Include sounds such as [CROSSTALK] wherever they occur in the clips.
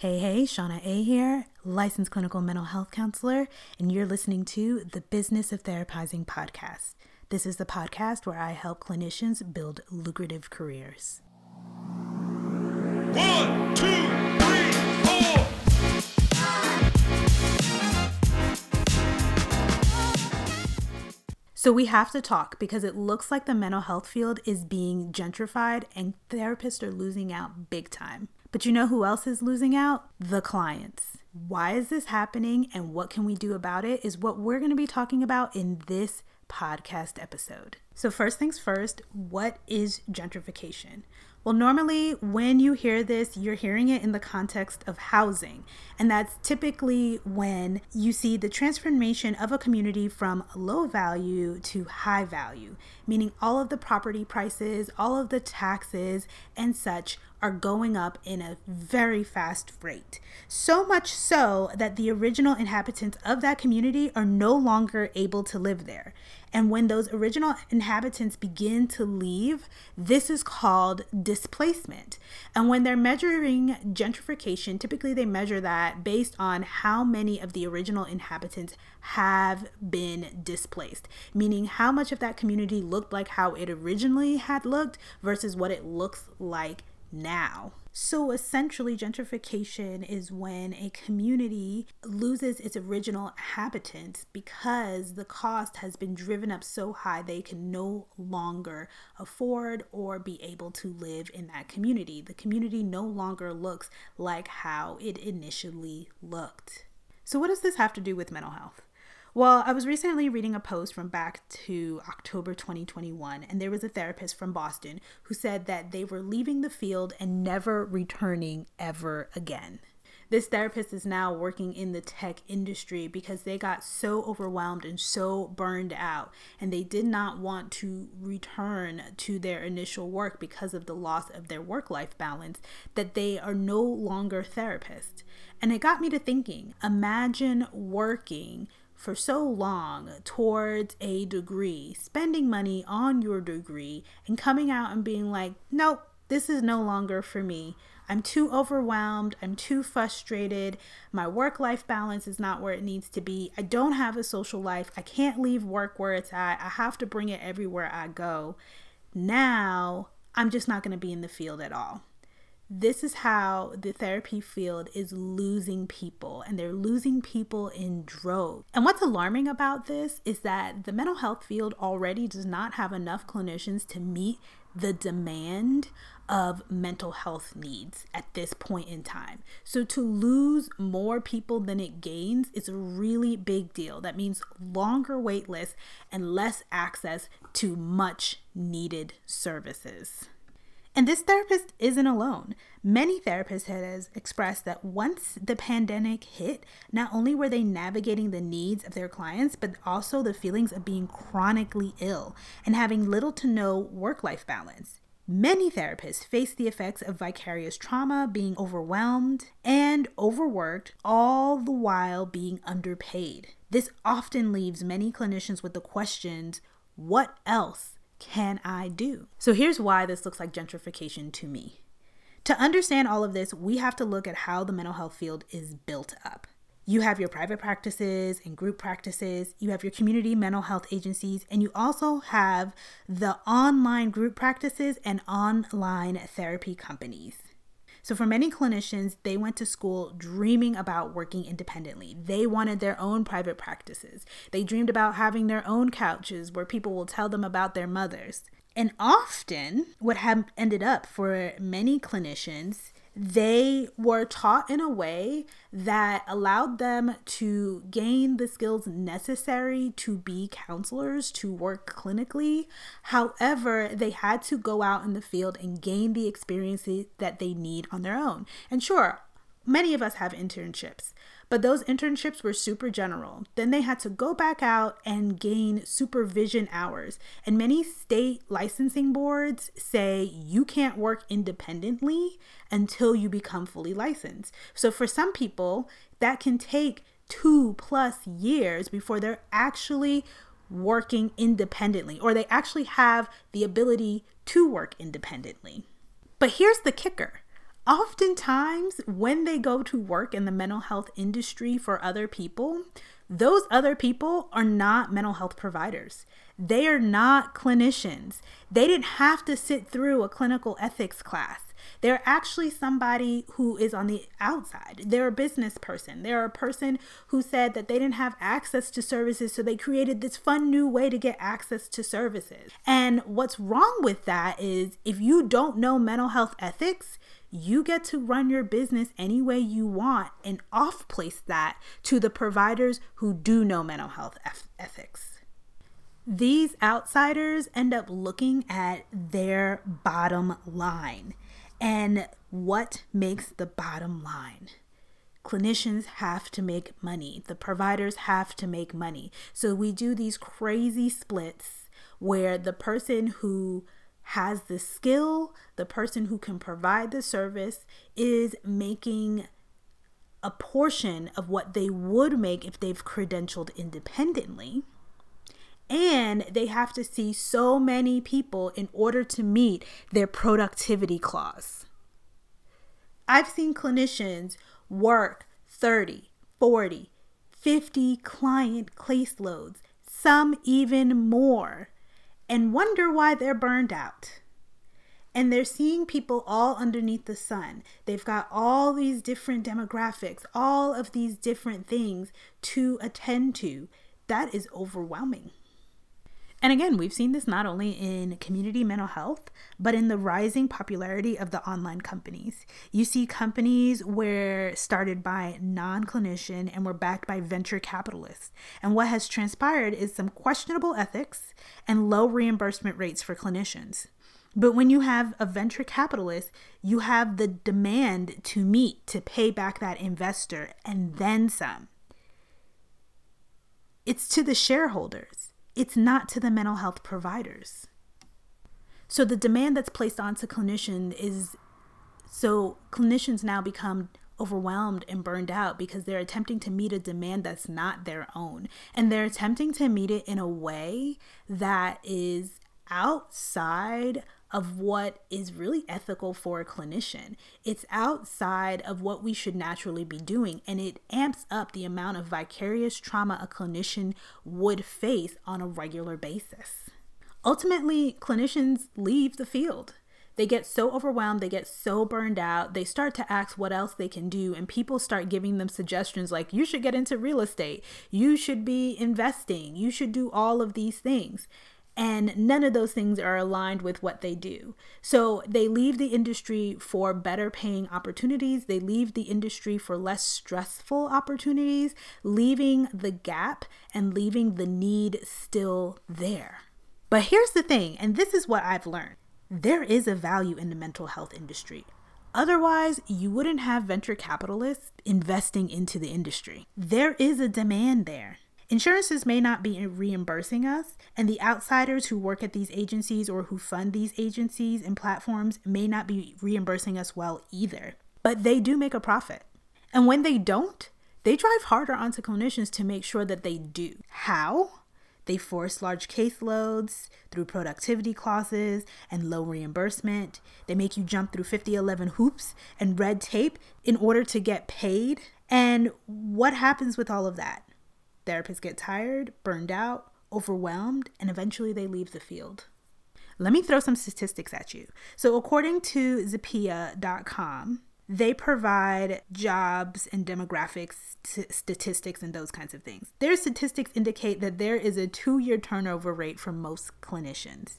Hey, hey, Shauna A here, licensed clinical mental health counselor, and you're listening to the Business of Therapizing podcast. This is the podcast where I help clinicians build lucrative careers. One, two, three, four. So we have to talk because it looks like the mental health field is being gentrified and therapists are losing out big time. But you know who else is losing out? The clients. Why is this happening and what can we do about it is what we're going to be talking about in this podcast episode. So, first things first, what is gentrification? Well, normally when you hear this, you're hearing it in the context of housing. And that's typically when you see the transformation of a community from low value to high value, meaning all of the property prices, all of the taxes, and such are going up in a very fast rate. So much so that the original inhabitants of that community are no longer able to live there. And when those original inhabitants begin to leave, this is called displacement. And when they're measuring gentrification, typically they measure that based on how many of the original inhabitants have been displaced, meaning how much of that community looked like how it originally had looked versus what it looks like now. So essentially, gentrification is when a community loses its original inhabitants because the cost has been driven up so high they can no longer afford or be able to live in that community. The community no longer looks like how it initially looked. So, what does this have to do with mental health? Well, I was recently reading a post from back to October 2021, and there was a therapist from Boston who said that they were leaving the field and never returning ever again. This therapist is now working in the tech industry because they got so overwhelmed and so burned out, and they did not want to return to their initial work because of the loss of their work life balance, that they are no longer therapists. And it got me to thinking imagine working for so long towards a degree, spending money on your degree, and coming out and being like, nope, this is no longer for me. I'm too overwhelmed. I'm too frustrated. My work life balance is not where it needs to be. I don't have a social life. I can't leave work where it's at. I have to bring it everywhere I go. Now, I'm just not going to be in the field at all this is how the therapy field is losing people and they're losing people in droves. And what's alarming about this is that the mental health field already does not have enough clinicians to meet the demand of mental health needs at this point in time. So to lose more people than it gains is a really big deal. That means longer wait lists and less access to much needed services. And this therapist isn't alone. Many therapists have expressed that once the pandemic hit, not only were they navigating the needs of their clients, but also the feelings of being chronically ill and having little to no work life balance. Many therapists face the effects of vicarious trauma, being overwhelmed and overworked, all the while being underpaid. This often leaves many clinicians with the questions what else can I do? So here's why this looks like gentrification to me. To understand all of this, we have to look at how the mental health field is built up. You have your private practices and group practices, you have your community mental health agencies, and you also have the online group practices and online therapy companies. So, for many clinicians, they went to school dreaming about working independently. They wanted their own private practices. They dreamed about having their own couches where people will tell them about their mothers. And often, what have ended up for many clinicians they were taught in a way that allowed them to gain the skills necessary to be counselors, to work clinically. However, they had to go out in the field and gain the experiences that they need on their own. And sure, many of us have internships. But those internships were super general. Then they had to go back out and gain supervision hours. And many state licensing boards say you can't work independently until you become fully licensed. So for some people, that can take two plus years before they're actually working independently or they actually have the ability to work independently. But here's the kicker oftentimes when they go to work in the mental health industry for other people, those other people are not mental health providers. They are not clinicians. They didn't have to sit through a clinical ethics class. They're actually somebody who is on the outside. They're a business person. They're a person who said that they didn't have access to services, so they created this fun new way to get access to services. And what's wrong with that is if you don't know mental health ethics, you get to run your business any way you want and off place that to the providers who do know mental health ethics. These outsiders end up looking at their bottom line and what makes the bottom line. Clinicians have to make money. The providers have to make money. So we do these crazy splits where the person who has the skill, the person who can provide the service is making a portion of what they would make if they've credentialed independently. And they have to see so many people in order to meet their productivity clause. I've seen clinicians work 30, 40, 50 client caseloads, some even more and wonder why they're burned out. And they're seeing people all underneath the sun. They've got all these different demographics, all of these different things to attend to. That is overwhelming. And again, we've seen this not only in community mental health, but in the rising popularity of the online companies. You see companies where started by non-clinician and were backed by venture capitalists. And what has transpired is some questionable ethics and low reimbursement rates for clinicians. But when you have a venture capitalist, you have the demand to meet to pay back that investor and then some. It's to the shareholders it's not to the mental health providers. So the demand that's placed onto clinicians is so clinicians now become overwhelmed and burned out because they're attempting to meet a demand that's not their own. And they're attempting to meet it in a way that is outside of what is really ethical for a clinician. It's outside of what we should naturally be doing, and it amps up the amount of vicarious trauma a clinician would face on a regular basis. Ultimately, clinicians leave the field. They get so overwhelmed, they get so burned out, they start to ask what else they can do, and people start giving them suggestions like, you should get into real estate, you should be investing, you should do all of these things and none of those things are aligned with what they do. So they leave the industry for better paying opportunities, they leave the industry for less stressful opportunities, leaving the gap and leaving the need still there. But here's the thing, and this is what I've learned there is a value in the mental health industry. Otherwise, you wouldn't have venture capitalists investing into the industry. There is a demand there. Insurances may not be reimbursing us, and the outsiders who work at these agencies or who fund these agencies and platforms may not be reimbursing us well either. But they do make a profit. And when they don't, they drive harder onto clinicians to make sure that they do. How? They force large caseloads through productivity clauses and low reimbursement. They make you jump through 5011 hoops and red tape in order to get paid. And what happens with all of that? Therapists get tired, burned out, overwhelmed, and eventually they leave the field. Let me throw some statistics at you. So, according to Zippia.com, they provide jobs and demographics statistics and those kinds of things. Their statistics indicate that there is a two year turnover rate for most clinicians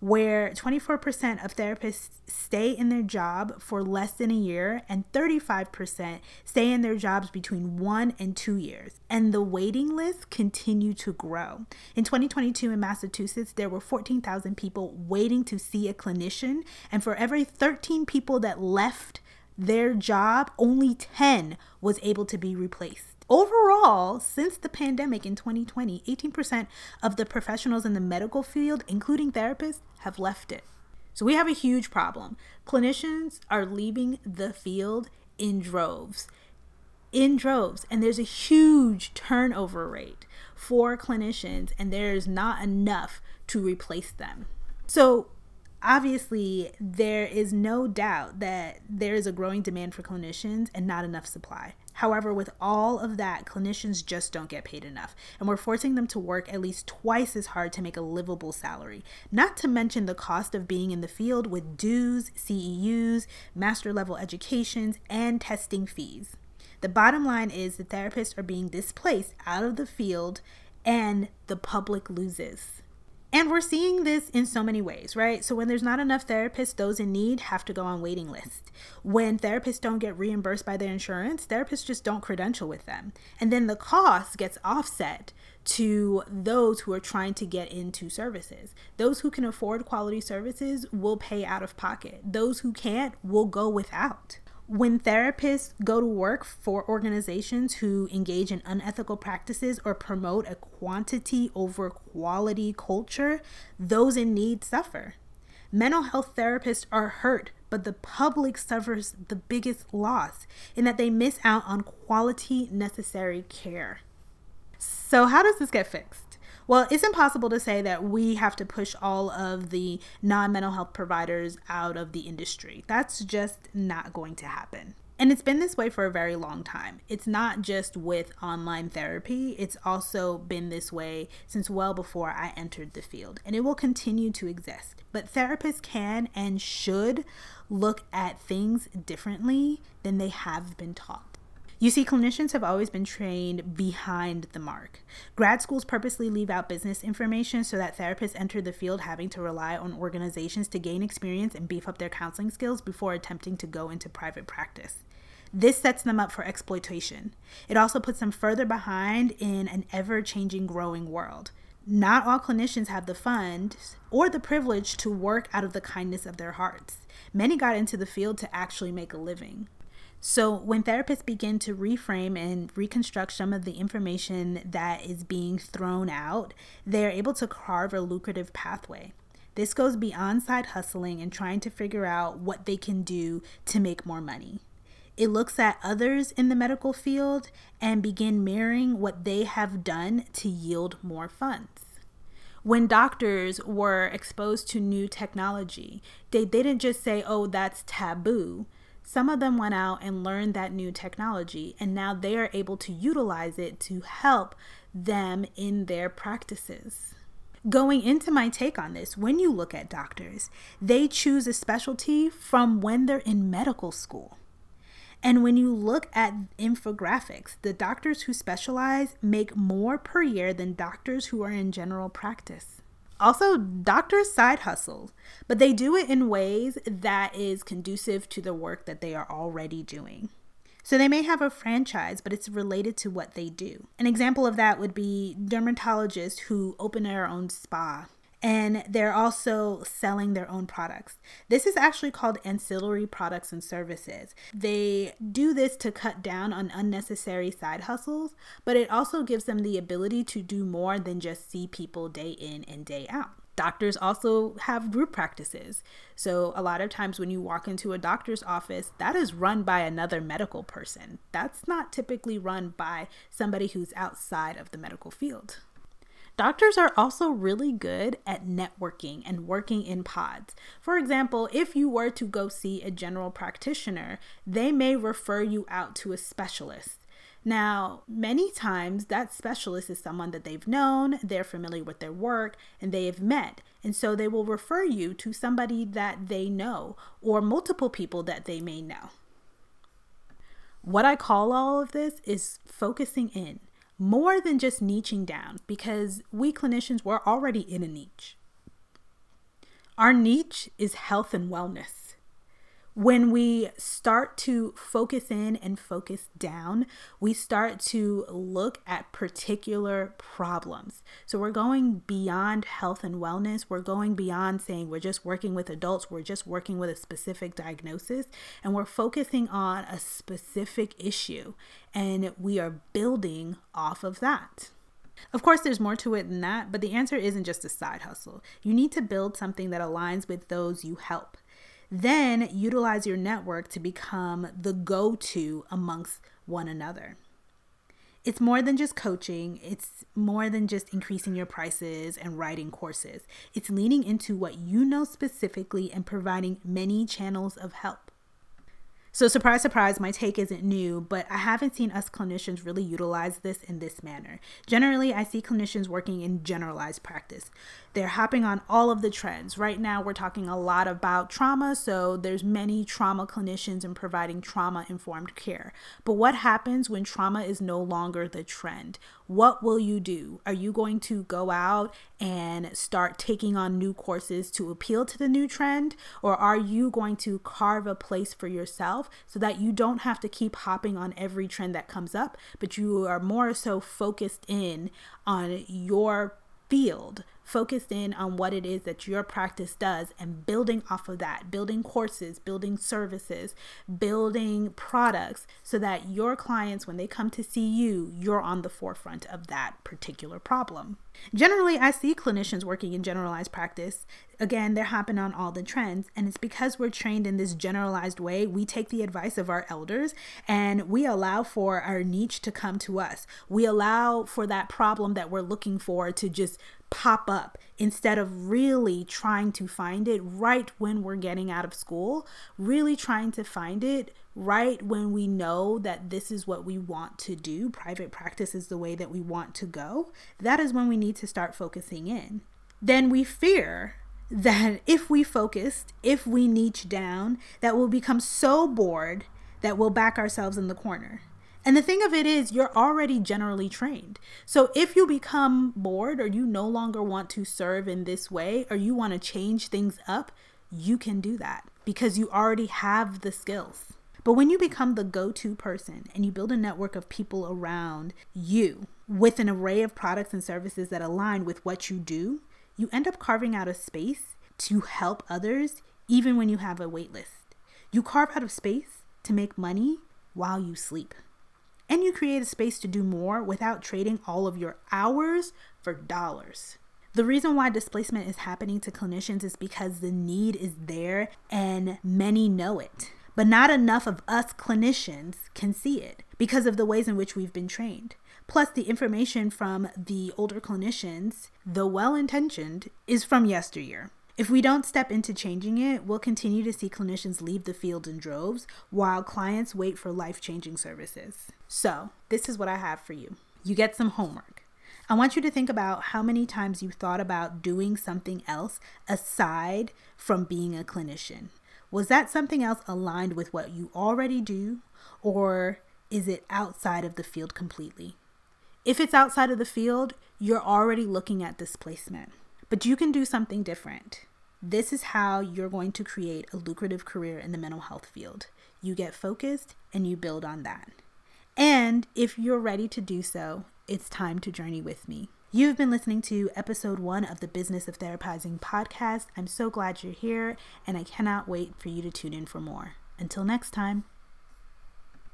where 24% of therapists stay in their job for less than a year and 35% stay in their jobs between one and two years. And the waiting lists continue to grow. In 2022 in Massachusetts, there were 14,000 people waiting to see a clinician, and for every 13 people that left their job, only 10 was able to be replaced. Overall, since the pandemic in 2020, 18% of the professionals in the medical field, including therapists, have left it. So we have a huge problem. Clinicians are leaving the field in droves. In droves. And there's a huge turnover rate for clinicians, and there's not enough to replace them. So Obviously, there is no doubt that there is a growing demand for clinicians and not enough supply. However, with all of that, clinicians just don't get paid enough, and we're forcing them to work at least twice as hard to make a livable salary. Not to mention the cost of being in the field with dues, CEUs, master level educations, and testing fees. The bottom line is the therapists are being displaced out of the field and the public loses. And we're seeing this in so many ways, right? So when there's not enough therapists, those in need have to go on waiting lists. When therapists don't get reimbursed by their insurance, therapists just don't credential with them. And then the cost gets offset to those who are trying to get into services. Those who can afford quality services will pay out of pocket. Those who can't will go without. When therapists go to work for organizations who engage in unethical practices or promote a quantity over quality culture, those in need suffer. Mental health therapists are hurt, but the public suffers the biggest loss in that they miss out on quality necessary care. So, how does this get fixed? Well, it's impossible to say that we have to push all of the non mental health providers out of the industry. That's just not going to happen. And it's been this way for a very long time. It's not just with online therapy, it's also been this way since well before I entered the field. And it will continue to exist. But therapists can and should look at things differently than they have been taught. You see, clinicians have always been trained behind the mark. Grad schools purposely leave out business information so that therapists enter the field having to rely on organizations to gain experience and beef up their counseling skills before attempting to go into private practice. This sets them up for exploitation. It also puts them further behind in an ever changing, growing world. Not all clinicians have the funds or the privilege to work out of the kindness of their hearts. Many got into the field to actually make a living. So, when therapists begin to reframe and reconstruct some of the information that is being thrown out, they are able to carve a lucrative pathway. This goes beyond side hustling and trying to figure out what they can do to make more money. It looks at others in the medical field and begin mirroring what they have done to yield more funds. When doctors were exposed to new technology, they didn't just say, oh, that's taboo some of them went out and learned that new technology, and now they are able to utilize it to help them in their practices. Going into my take on this, when you look at doctors, they choose a specialty from when they're in medical school. And when you look at infographics, the doctors who specialize make more per year than doctors who are in general practice. Also, doctors side hustle, but they do it in ways that is conducive to the work that they are already doing. So they may have a franchise, but it's related to what they do. An example of that would be dermatologists who open their own spa and they're also selling their own products. This is actually called ancillary products and services. They do this to cut down on unnecessary side hustles, but it also gives them the ability to do more than just see people day in and day out. Doctors also have group practices. So, a lot of times when you walk into a doctor's office, that is run by another medical person. That's not typically run by somebody who's outside of the medical field. Doctors are also really good at networking and working in pods. For example, if you were to go see a general practitioner, they may refer you out to a specialist. Now, many times that specialist is someone that they've known, they're familiar with their work, and they have met. And so they will refer you to somebody that they know or multiple people that they may know. What I call all of this is focusing in more than just niching down because we clinicians were already in a niche. Our niche is health and wellness when we start to focus in and focus down, we start to look at particular problems. So we're going beyond health and wellness. We're going beyond saying we're just working with adults, we're just working with a specific diagnosis, and we're focusing on a specific issue. And we are building off of that. Of course, there's more to it than that, but the answer isn't just a side hustle. You need to build something that aligns with those you help. Then utilize your network to become the go to amongst one another. It's more than just coaching, it's more than just increasing your prices and writing courses. It's leaning into what you know specifically and providing many channels of help. So, surprise, surprise, my take isn't new, but I haven't seen us clinicians really utilize this in this manner. Generally, I see clinicians working in generalized practice. They're hopping on all of the trends. Right now, we're talking a lot about trauma, so there's many trauma clinicians and providing trauma informed care. But what happens when trauma is no longer the trend? What will you do? Are you going to go out and start taking on new courses to appeal to the new trend? Or are you going to carve a place for yourself so that you don't have to keep hopping on every trend that comes up, but you are more so focused in on your field focused in on what it is that your practice does and building off of that, building courses, building services, building products so that your clients, when they come to see you, you're on the forefront of that particular problem. Generally, I see clinicians working in generalized practice. Again, they're hopping on all the trends, and it's because we're trained in this generalized way. We take the advice of our elders and we allow for our niche to come to us. We allow for that problem that we're looking for to just pop up instead of really trying to find it right when we're getting out of school, really trying to find it right when we know that this is what we want to do. Private practice is the way that we want to go. That is when we need to start focusing in. Then we fear that [LAUGHS] if we focused, if we niche down, that we'll become so bored that we'll back ourselves in the corner. And the thing of it is, you're already generally trained. So if you become bored or you no longer want to serve in this way or you want to change things up, you can do that because you already have the skills. But when you become the go to person and you build a network of people around you with an array of products and services that align with what you do, you end up carving out a space to help others even when you have a wait list. You carve out a space to make money while you sleep and you create a space to do more without trading all of your hours for dollars. The reason why displacement is happening to clinicians is because the need is there and many know it. But not enough of us clinicians can see it because of the ways in which we've been trained. Plus, the information from the older clinicians, though well intentioned, is from yesteryear. If we don't step into changing it, we'll continue to see clinicians leave the field in droves while clients wait for life changing services. So, this is what I have for you. You get some homework. I want you to think about how many times you thought about doing something else aside from being a clinician. Was that something else aligned with what you already do, or is it outside of the field completely? If it's outside of the field, you're already looking at displacement, but you can do something different. This is how you're going to create a lucrative career in the mental health field. You get focused and you build on that. And if you're ready to do so, it's time to journey with me. You've been listening to episode one of the Business of Therapizing podcast. I'm so glad you're here, and I cannot wait for you to tune in for more. Until next time.